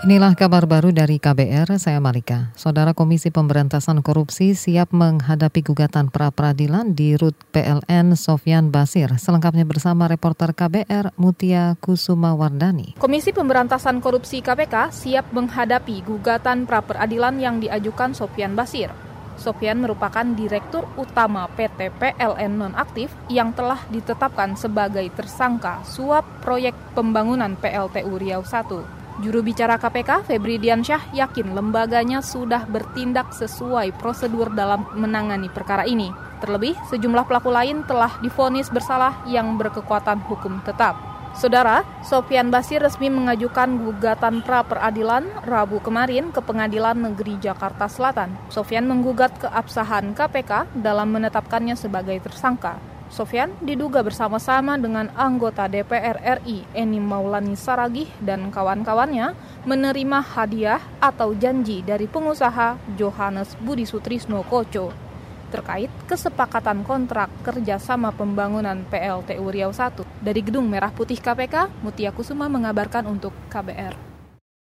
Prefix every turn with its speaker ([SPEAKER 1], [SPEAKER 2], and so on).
[SPEAKER 1] Inilah kabar baru dari KBR, saya Malika. Saudara Komisi Pemberantasan Korupsi siap menghadapi gugatan pra-peradilan di RUT PLN Sofyan Basir. Selengkapnya bersama reporter KBR Mutia Kusuma Wardani.
[SPEAKER 2] Komisi Pemberantasan Korupsi KPK siap menghadapi gugatan pra-peradilan yang diajukan Sofyan Basir. Sofyan merupakan Direktur Utama PT PLN Nonaktif yang telah ditetapkan sebagai tersangka suap proyek pembangunan PLTU Riau 1. Juru bicara KPK, Febri Diansyah, yakin lembaganya sudah bertindak sesuai prosedur dalam menangani perkara ini. Terlebih, sejumlah pelaku lain telah difonis bersalah yang berkekuatan hukum tetap. Saudara, Sofian Basir resmi mengajukan gugatan pra peradilan Rabu kemarin ke Pengadilan Negeri Jakarta Selatan. Sofian menggugat keabsahan KPK dalam menetapkannya sebagai tersangka. Sofyan diduga bersama-sama dengan anggota DPR RI Eni Maulani Saragih dan kawan-kawannya menerima hadiah atau janji dari pengusaha Johannes Budi Sutrisno Koco terkait kesepakatan kontrak kerjasama pembangunan PLTU Riau 1. Dari Gedung Merah Putih KPK, Mutia Kusuma mengabarkan untuk KBR.